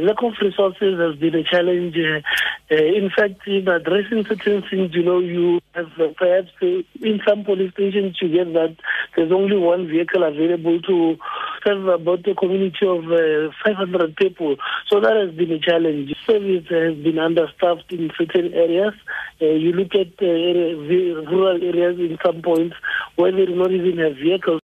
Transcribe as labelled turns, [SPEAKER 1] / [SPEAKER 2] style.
[SPEAKER 1] Lack of resources has been a challenge. Uh, uh, in fact, in addressing certain things, you know, you have uh, perhaps uh, in some police stations you get that there's only one vehicle available to serve about a community of 500 people. So that has been a challenge. Service has been understaffed in certain areas. You look at rural areas in some points where they do not even have vehicles.